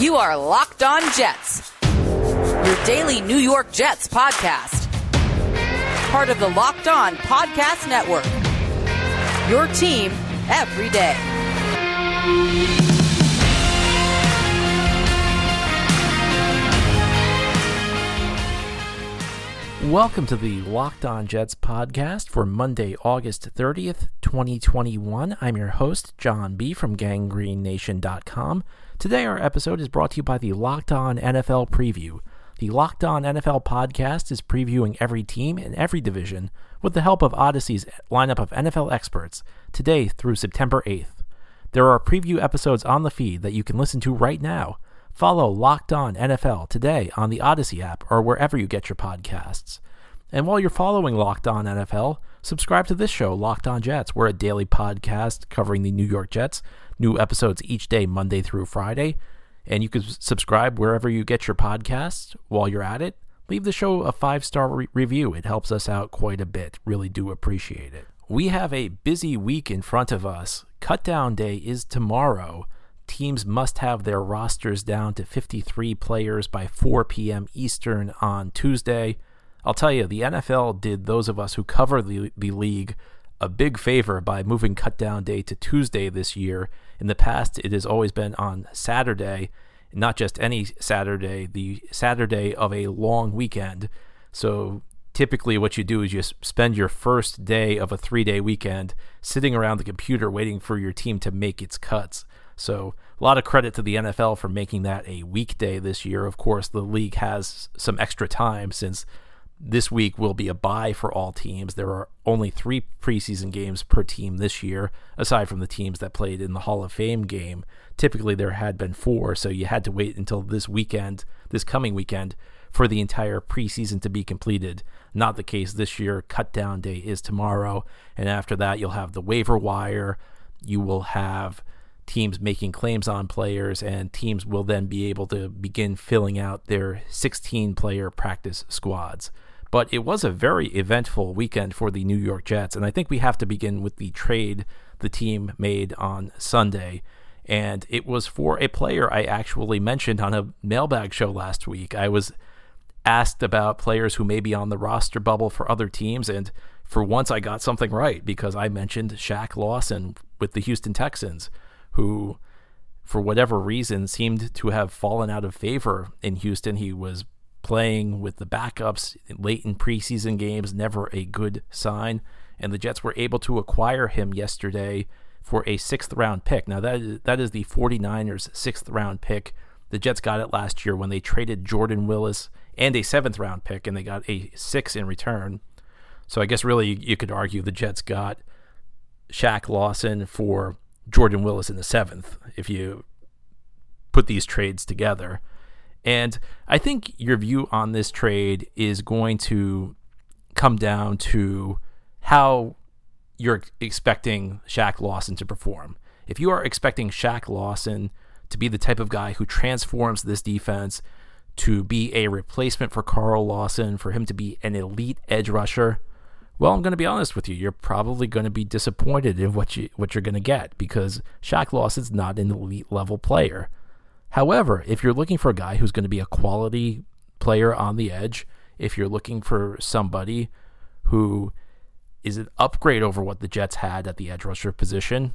You are Locked On Jets, your daily New York Jets podcast. Part of the Locked On Podcast Network. Your team every day. Welcome to the Locked On Jets podcast for Monday, August 30th, 2021. I'm your host, John B. from ganggreennation.com. Today, our episode is brought to you by the Locked On NFL Preview. The Locked On NFL podcast is previewing every team in every division with the help of Odyssey's lineup of NFL experts today through September 8th. There are preview episodes on the feed that you can listen to right now. Follow Locked On NFL today on the Odyssey app or wherever you get your podcasts. And while you're following Locked On NFL, subscribe to this show, Locked On Jets. We're a daily podcast covering the New York Jets, new episodes each day, Monday through Friday. And you can subscribe wherever you get your podcasts. While you're at it, leave the show a five star re- review. It helps us out quite a bit. Really do appreciate it. We have a busy week in front of us. Cutdown day is tomorrow. Teams must have their rosters down to 53 players by 4 p.m. Eastern on Tuesday. I'll tell you, the NFL did those of us who cover the, the league a big favor by moving cutdown day to Tuesday this year. In the past, it has always been on Saturday, not just any Saturday, the Saturday of a long weekend. So typically, what you do is you spend your first day of a three day weekend sitting around the computer waiting for your team to make its cuts. So, a lot of credit to the NFL for making that a weekday this year. Of course, the league has some extra time since this week will be a bye for all teams. There are only three preseason games per team this year, aside from the teams that played in the Hall of Fame game. Typically, there had been four, so you had to wait until this weekend, this coming weekend, for the entire preseason to be completed. Not the case this year. Cut down day is tomorrow, and after that, you'll have the waiver wire. You will have teams making claims on players, and teams will then be able to begin filling out their 16 player practice squads. But it was a very eventful weekend for the New York Jets. And I think we have to begin with the trade the team made on Sunday. And it was for a player I actually mentioned on a mailbag show last week. I was asked about players who may be on the roster bubble for other teams. And for once, I got something right because I mentioned Shaq Lawson with the Houston Texans, who, for whatever reason, seemed to have fallen out of favor in Houston. He was playing with the backups late in preseason games, never a good sign. And the Jets were able to acquire him yesterday for a sixth round pick. Now, that is, that is the 49ers' sixth round pick. The Jets got it last year when they traded Jordan Willis and a seventh round pick, and they got a six in return. So I guess really you could argue the Jets got Shaq Lawson for Jordan Willis in the seventh if you put these trades together. And I think your view on this trade is going to come down to how you're expecting Shaq Lawson to perform. If you are expecting Shaq Lawson to be the type of guy who transforms this defense to be a replacement for Carl Lawson, for him to be an elite edge rusher, well, I'm going to be honest with you. You're probably going to be disappointed in what you what you're going to get because Shaq Lawson's not an elite level player. However, if you're looking for a guy who's going to be a quality player on the edge, if you're looking for somebody who is an upgrade over what the Jets had at the edge rusher position,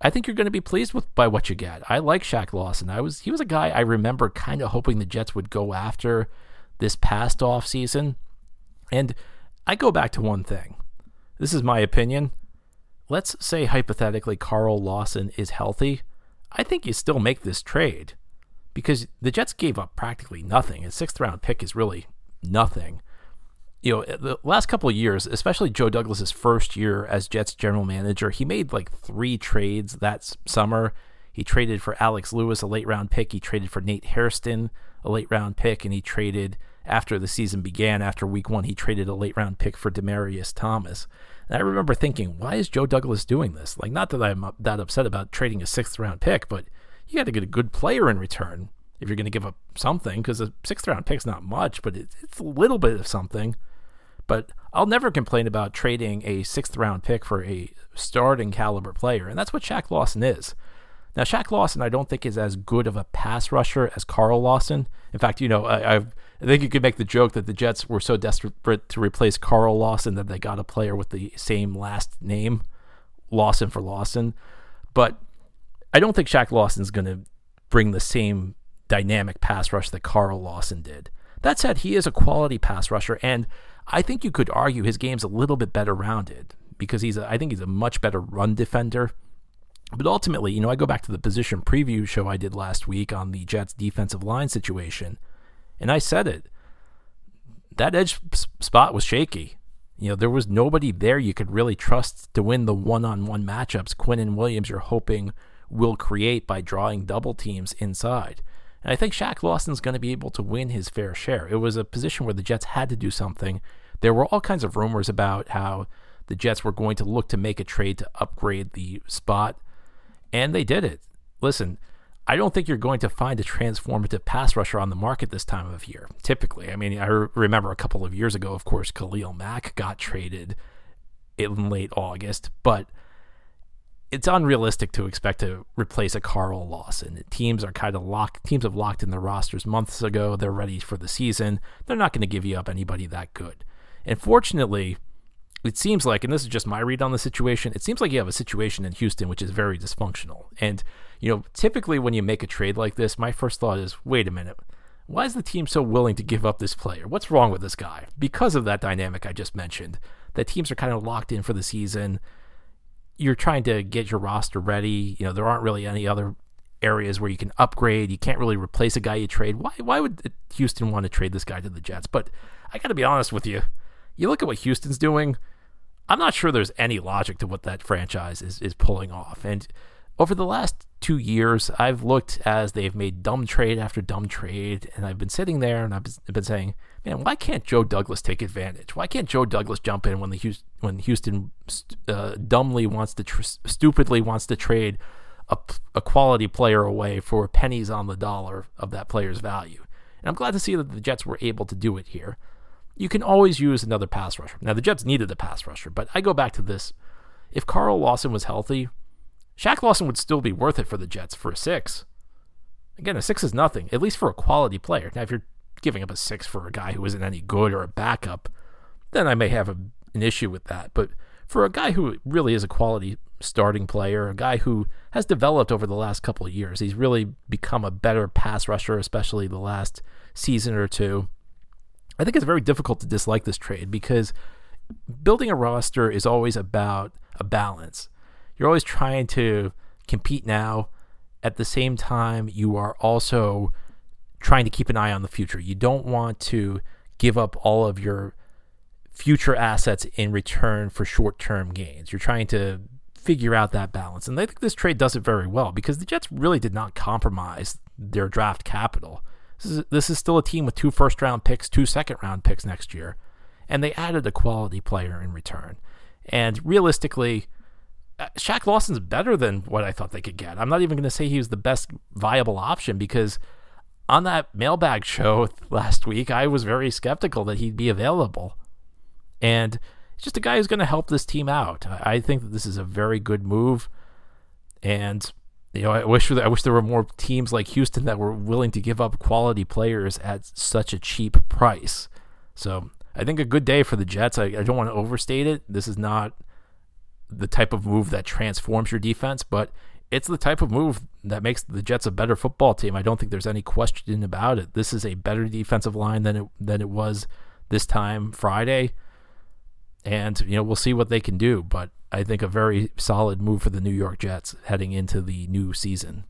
I think you're going to be pleased with by what you get. I like Shaq Lawson. I was he was a guy I remember kind of hoping the Jets would go after this past off season. And I go back to one thing. This is my opinion. Let's say hypothetically Carl Lawson is healthy. I think you still make this trade because the Jets gave up practically nothing. A sixth round pick is really nothing. You know, the last couple of years, especially Joe Douglas's first year as Jets general manager, he made like three trades that summer. He traded for Alex Lewis, a late round pick. He traded for Nate Hairston, a late round pick, and he traded after the season began, after week one, he traded a late round pick for Demaryius Thomas. And I remember thinking, why is Joe Douglas doing this? Like, not that I'm that upset about trading a sixth round pick, but you got to get a good player in return if you're going to give up something because a sixth round pick's not much, but it's a little bit of something. But I'll never complain about trading a sixth round pick for a starting caliber player, and that's what Shaq Lawson is. Now, Shaq Lawson, I don't think is as good of a pass rusher as Carl Lawson. In fact, you know, I, I've, I think you could make the joke that the Jets were so desperate to replace Carl Lawson that they got a player with the same last name, Lawson for Lawson. But I don't think Shaq Lawson's going to bring the same dynamic pass rush that Carl Lawson did. That said, he is a quality pass rusher, and I think you could argue his game's a little bit better rounded because he's a, I think he's a much better run defender. But ultimately, you know, I go back to the position preview show I did last week on the Jets defensive line situation, and I said it. That edge spot was shaky. You know, there was nobody there you could really trust to win the one on one matchups Quinnen Williams you're hoping will create by drawing double teams inside. And I think Shaq Lawson's going to be able to win his fair share. It was a position where the Jets had to do something. There were all kinds of rumors about how the Jets were going to look to make a trade to upgrade the spot, and they did it. Listen, I don't think you're going to find a transformative pass rusher on the market this time of year. Typically, I mean, I remember a couple of years ago, of course, Khalil Mack got traded in late August, but it's unrealistic to expect to replace a Carl Lawson. Teams are kind of locked. Teams have locked in their rosters months ago. They're ready for the season. They're not going to give you up anybody that good. And fortunately, it seems like, and this is just my read on the situation, it seems like you have a situation in Houston which is very dysfunctional. And, you know, typically when you make a trade like this, my first thought is wait a minute. Why is the team so willing to give up this player? What's wrong with this guy? Because of that dynamic I just mentioned, that teams are kind of locked in for the season. You're trying to get your roster ready. You know, there aren't really any other areas where you can upgrade. You can't really replace a guy you trade. Why why would Houston want to trade this guy to the Jets? But I got to be honest with you. You look at what Houston's doing. I'm not sure there's any logic to what that franchise is, is pulling off. And over the last two years, I've looked as they've made dumb trade after dumb trade, and I've been sitting there and I've been saying, man, why can't Joe Douglas take advantage? Why can't Joe Douglas jump in when the Houston, when Houston uh, dumbly wants to tr- stupidly wants to trade a, a quality player away for pennies on the dollar of that player's value? And I'm glad to see that the Jets were able to do it here you can always use another pass rusher. Now, the Jets needed a pass rusher, but I go back to this. If Carl Lawson was healthy, Shaq Lawson would still be worth it for the Jets for a six. Again, a six is nothing, at least for a quality player. Now, if you're giving up a six for a guy who isn't any good or a backup, then I may have a, an issue with that. But for a guy who really is a quality starting player, a guy who has developed over the last couple of years, he's really become a better pass rusher, especially the last season or two. I think it's very difficult to dislike this trade because building a roster is always about a balance. You're always trying to compete now. At the same time, you are also trying to keep an eye on the future. You don't want to give up all of your future assets in return for short term gains. You're trying to figure out that balance. And I think this trade does it very well because the Jets really did not compromise their draft capital. This is, this is still a team with two first round picks, two second round picks next year. And they added a quality player in return. And realistically, uh, Shaq Lawson's better than what I thought they could get. I'm not even going to say he was the best viable option because on that mailbag show last week, I was very skeptical that he'd be available. And it's just a guy who's going to help this team out. I think that this is a very good move. And you know, I wish I wish there were more teams like Houston that were willing to give up quality players at such a cheap price. So I think a good day for the Jets. I, I don't want to overstate it. This is not the type of move that transforms your defense, but it's the type of move that makes the Jets a better football team. I don't think there's any question about it. This is a better defensive line than it than it was this time Friday. And you know, we'll see what they can do, but I think, a very solid move for the New York Jets heading into the new season.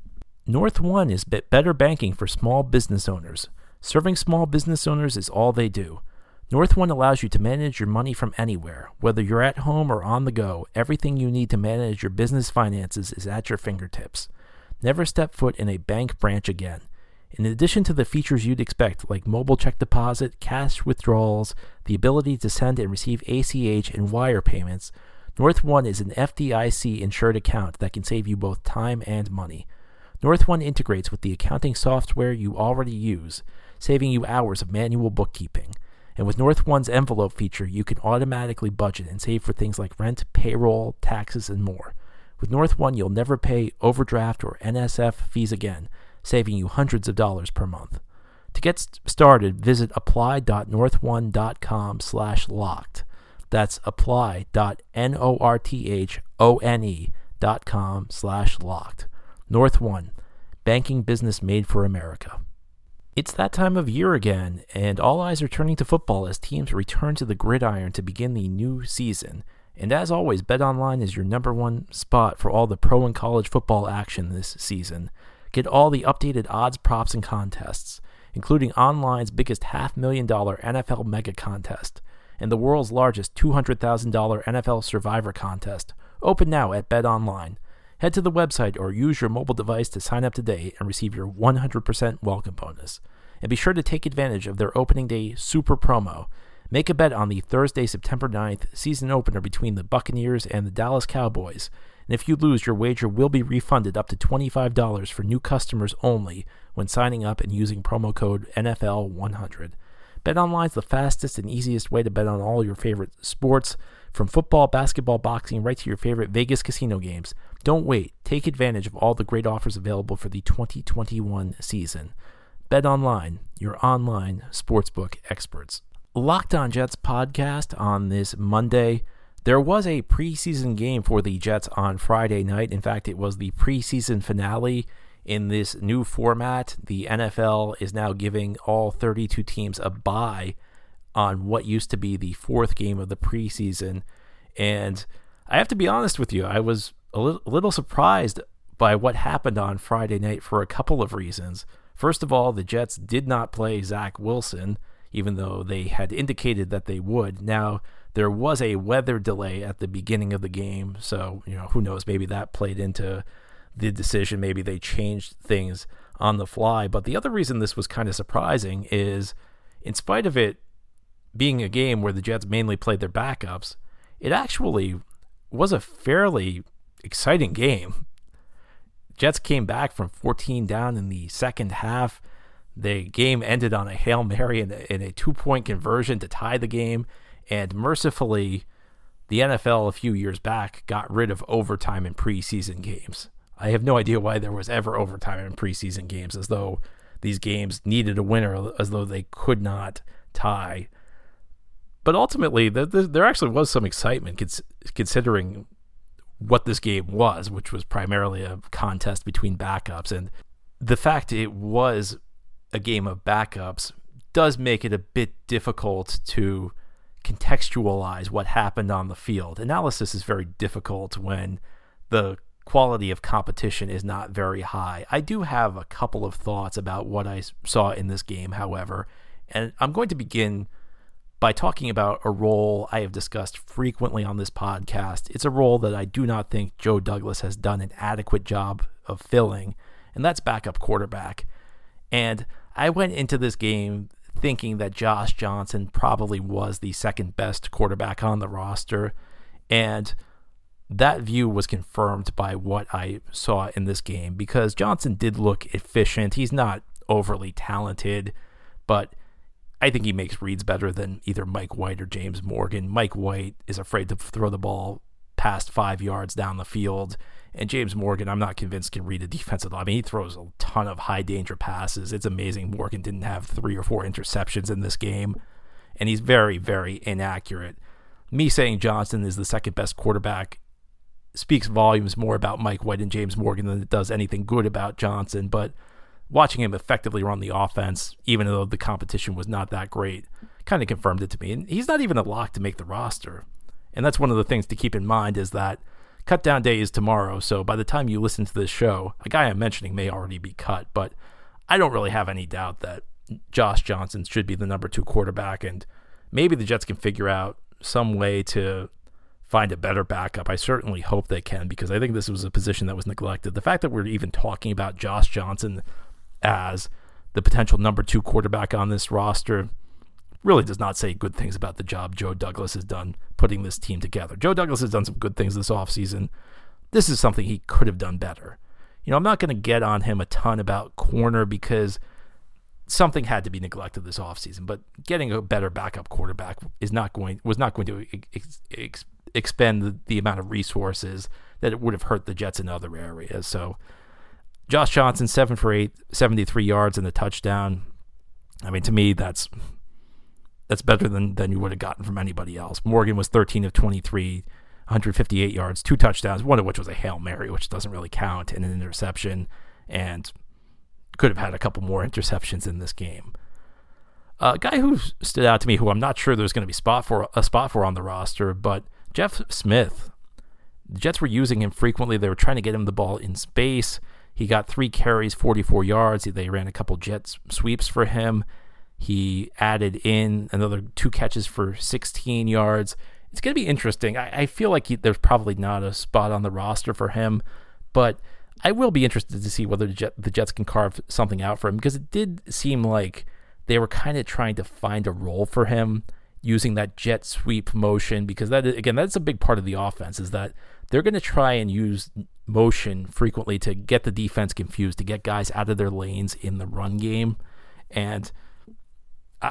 North One is better banking for small business owners. Serving small business owners is all they do. North One allows you to manage your money from anywhere. Whether you're at home or on the go, everything you need to manage your business finances is at your fingertips. Never step foot in a bank branch again. In addition to the features you'd expect, like mobile check deposit, cash withdrawals, the ability to send and receive ACH and wire payments, North One is an FDIC insured account that can save you both time and money. North One integrates with the accounting software you already use, saving you hours of manual bookkeeping. And with North One's envelope feature, you can automatically budget and save for things like rent, payroll, taxes, and more. With North One, you'll never pay overdraft or NSF fees again, saving you hundreds of dollars per month. To get started, visit apply.northone.com slash locked. That's apply.northone.com slash locked. North One, banking business made for America. It's that time of year again, and all eyes are turning to football as teams return to the gridiron to begin the new season. And as always, BetOnline is your number one spot for all the pro and college football action this season. Get all the updated odds, props, and contests, including online's biggest half million dollar NFL mega contest and the world's largest $200,000 NFL survivor contest. Open now at BetOnline. Head to the website or use your mobile device to sign up today and receive your 100% welcome bonus. And be sure to take advantage of their opening day super promo. Make a bet on the Thursday, September 9th season opener between the Buccaneers and the Dallas Cowboys. And if you lose, your wager will be refunded up to $25 for new customers only when signing up and using promo code NFL100. BetOnline is the fastest and easiest way to bet on all your favorite sports, from football, basketball, boxing, right to your favorite Vegas casino games. Don't wait. Take advantage of all the great offers available for the 2021 season. BetOnline, your online sportsbook experts. Locked on Jets podcast on this Monday. There was a preseason game for the Jets on Friday night. In fact, it was the preseason finale in this new format. The NFL is now giving all 32 teams a bye on what used to be the fourth game of the preseason. And I have to be honest with you, I was a little, a little surprised by what happened on Friday night for a couple of reasons. First of all, the Jets did not play Zach Wilson, even though they had indicated that they would. Now, there was a weather delay at the beginning of the game, so, you know, who knows, maybe that played into the decision. Maybe they changed things on the fly. But the other reason this was kind of surprising is, in spite of it being a game where the Jets mainly played their backups, it actually was a fairly exciting game. Jets came back from 14 down in the second half. The game ended on a Hail Mary and a, a two point conversion to tie the game. And mercifully, the NFL a few years back got rid of overtime in preseason games. I have no idea why there was ever overtime in preseason games, as though these games needed a winner, as though they could not tie. But ultimately, the, the, there actually was some excitement cons- considering what this game was, which was primarily a contest between backups. And the fact it was a game of backups does make it a bit difficult to contextualize what happened on the field. Analysis is very difficult when the quality of competition is not very high. I do have a couple of thoughts about what I saw in this game, however, and I'm going to begin by talking about a role I have discussed frequently on this podcast. It's a role that I do not think Joe Douglas has done an adequate job of filling, and that's backup quarterback. And I went into this game thinking that Josh Johnson probably was the second best quarterback on the roster. And that view was confirmed by what I saw in this game because Johnson did look efficient. He's not overly talented, but I think he makes reads better than either Mike White or James Morgan. Mike White is afraid to throw the ball past five yards down the field. And James Morgan, I'm not convinced can read a defensive. line. I mean, he throws a ton of high danger passes. It's amazing Morgan didn't have three or four interceptions in this game, and he's very, very inaccurate. Me saying Johnson is the second best quarterback speaks volumes more about Mike White and James Morgan than it does anything good about Johnson. But watching him effectively run the offense, even though the competition was not that great, kind of confirmed it to me. And he's not even a lock to make the roster. And that's one of the things to keep in mind is that cut down day is tomorrow. So by the time you listen to this show, a guy I'm mentioning may already be cut. But I don't really have any doubt that Josh Johnson should be the number two quarterback. And maybe the Jets can figure out some way to find a better backup. I certainly hope they can because I think this was a position that was neglected. The fact that we're even talking about Josh Johnson as the potential number two quarterback on this roster really does not say good things about the job Joe Douglas has done putting this team together. Joe Douglas has done some good things this offseason. This is something he could have done better. You know, I'm not going to get on him a ton about corner because something had to be neglected this offseason, but getting a better backup quarterback is not going was not going to ex, ex, expend the, the amount of resources that it would have hurt the Jets in other areas. So Josh Johnson, seven for eight, 73 yards and a touchdown. I mean, to me, that's that's better than than you would have gotten from anybody else. Morgan was 13 of 23, 158 yards, two touchdowns, one of which was a hail mary, which doesn't really count, and an interception, and could have had a couple more interceptions in this game. A guy who stood out to me, who I'm not sure there's going to be spot for a spot for on the roster, but Jeff Smith. The Jets were using him frequently. They were trying to get him the ball in space. He got three carries, 44 yards. They ran a couple jet sweeps for him. He added in another two catches for 16 yards. It's going to be interesting. I, I feel like he, there's probably not a spot on the roster for him, but I will be interested to see whether the, Jet, the Jets can carve something out for him because it did seem like they were kind of trying to find a role for him using that jet sweep motion because that again that's a big part of the offense is that they're going to try and use motion frequently to get the defense confused, to get guys out of their lanes in the run game. And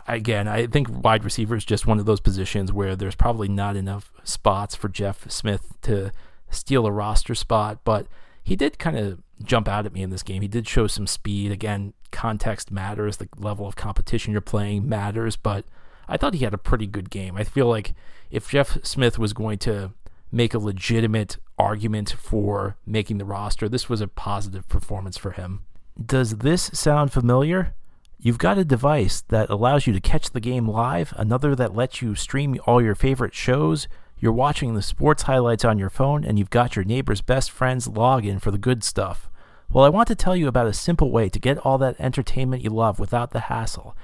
again, I think wide receiver is just one of those positions where there's probably not enough spots for Jeff Smith to steal a roster spot, but he did kind of jump out at me in this game. He did show some speed. Again, context matters, the level of competition you're playing matters, but I thought he had a pretty good game. I feel like if Jeff Smith was going to make a legitimate argument for making the roster. This was a positive performance for him. Does this sound familiar? You've got a device that allows you to catch the game live, another that lets you stream all your favorite shows. You're watching the sports highlights on your phone, and you've got your neighbor's best friend's login for the good stuff. Well, I want to tell you about a simple way to get all that entertainment you love without the hassle,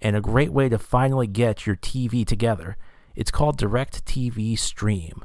and a great way to finally get your TV together. It's called DirecTV Stream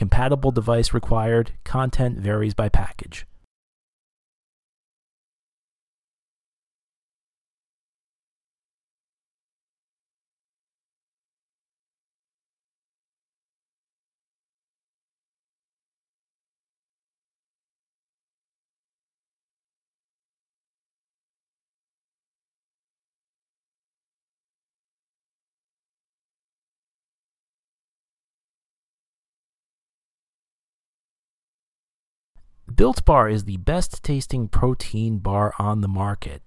Compatible device required. Content varies by package. Built Bar is the best tasting protein bar on the market.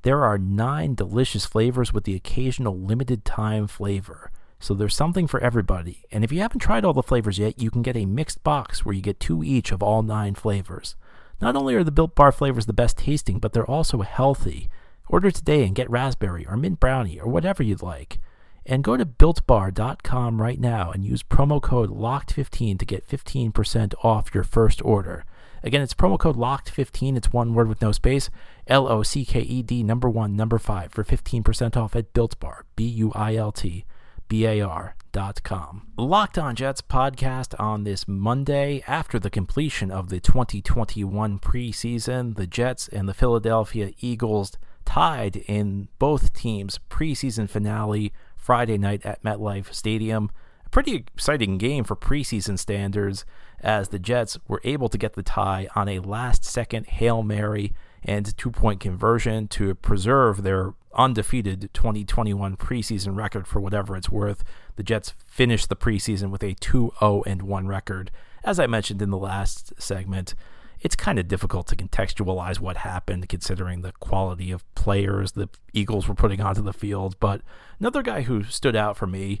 There are nine delicious flavors with the occasional limited time flavor. So there's something for everybody. And if you haven't tried all the flavors yet, you can get a mixed box where you get two each of all nine flavors. Not only are the Built Bar flavors the best tasting, but they're also healthy. Order today and get raspberry or mint brownie or whatever you'd like. And go to builtbar.com right now and use promo code LOCKED15 to get 15% off your first order. Again, it's promo code LOCKED15. It's one word with no space. L O C K E D number one, number five for 15% off at Built Bar. B U I L T B A R dot com. Locked on Jets podcast on this Monday after the completion of the 2021 preseason. The Jets and the Philadelphia Eagles tied in both teams' preseason finale Friday night at MetLife Stadium. A pretty exciting game for preseason standards as the Jets were able to get the tie on a last second Hail Mary and two point conversion to preserve their undefeated 2021 preseason record for whatever it's worth. The Jets finished the preseason with a 2 0 and 1 record. As I mentioned in the last segment, it's kind of difficult to contextualize what happened considering the quality of players the Eagles were putting onto the field. But another guy who stood out for me,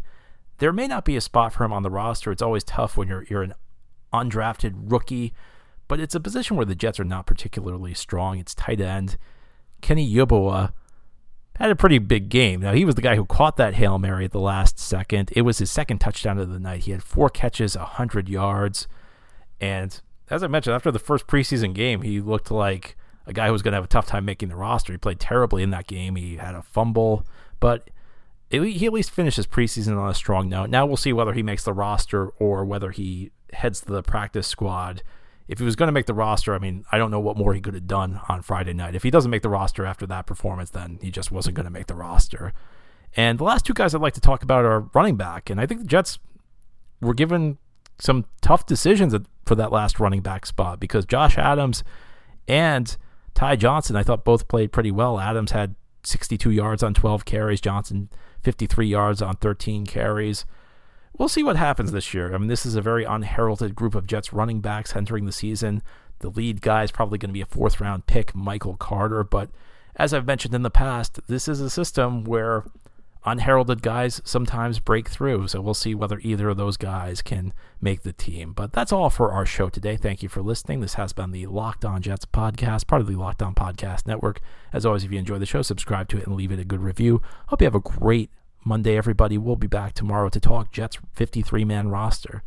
there may not be a spot for him on the roster. It's always tough when you're you're an undrafted rookie, but it's a position where the Jets are not particularly strong. It's tight end. Kenny Yeboah had a pretty big game. Now, he was the guy who caught that Hail Mary at the last second. It was his second touchdown of the night. He had four catches, 100 yards. And as I mentioned, after the first preseason game, he looked like a guy who was going to have a tough time making the roster. He played terribly in that game. He had a fumble, but he at least finishes preseason on a strong note. Now we'll see whether he makes the roster or whether he heads to the practice squad if he was going to make the roster, I mean, I don't know what more he could have done on Friday night. If he doesn't make the roster after that performance, then he just wasn't going to make the roster. And the last two guys I'd like to talk about are running back. And I think the Jets were given some tough decisions for that last running back spot because Josh Adams and Ty Johnson, I thought both played pretty well. Adams had 62 yards on 12 carries, Johnson 53 yards on 13 carries. We'll see what happens this year. I mean, this is a very unheralded group of Jets running backs entering the season. The lead guy is probably going to be a fourth round pick, Michael Carter. But as I've mentioned in the past, this is a system where unheralded guys sometimes break through. So we'll see whether either of those guys can make the team. But that's all for our show today. Thank you for listening. This has been the Locked On Jets podcast, part of the Locked On Podcast Network. As always, if you enjoy the show, subscribe to it and leave it a good review. Hope you have a great Monday, everybody. We'll be back tomorrow to talk Jets 53 man roster.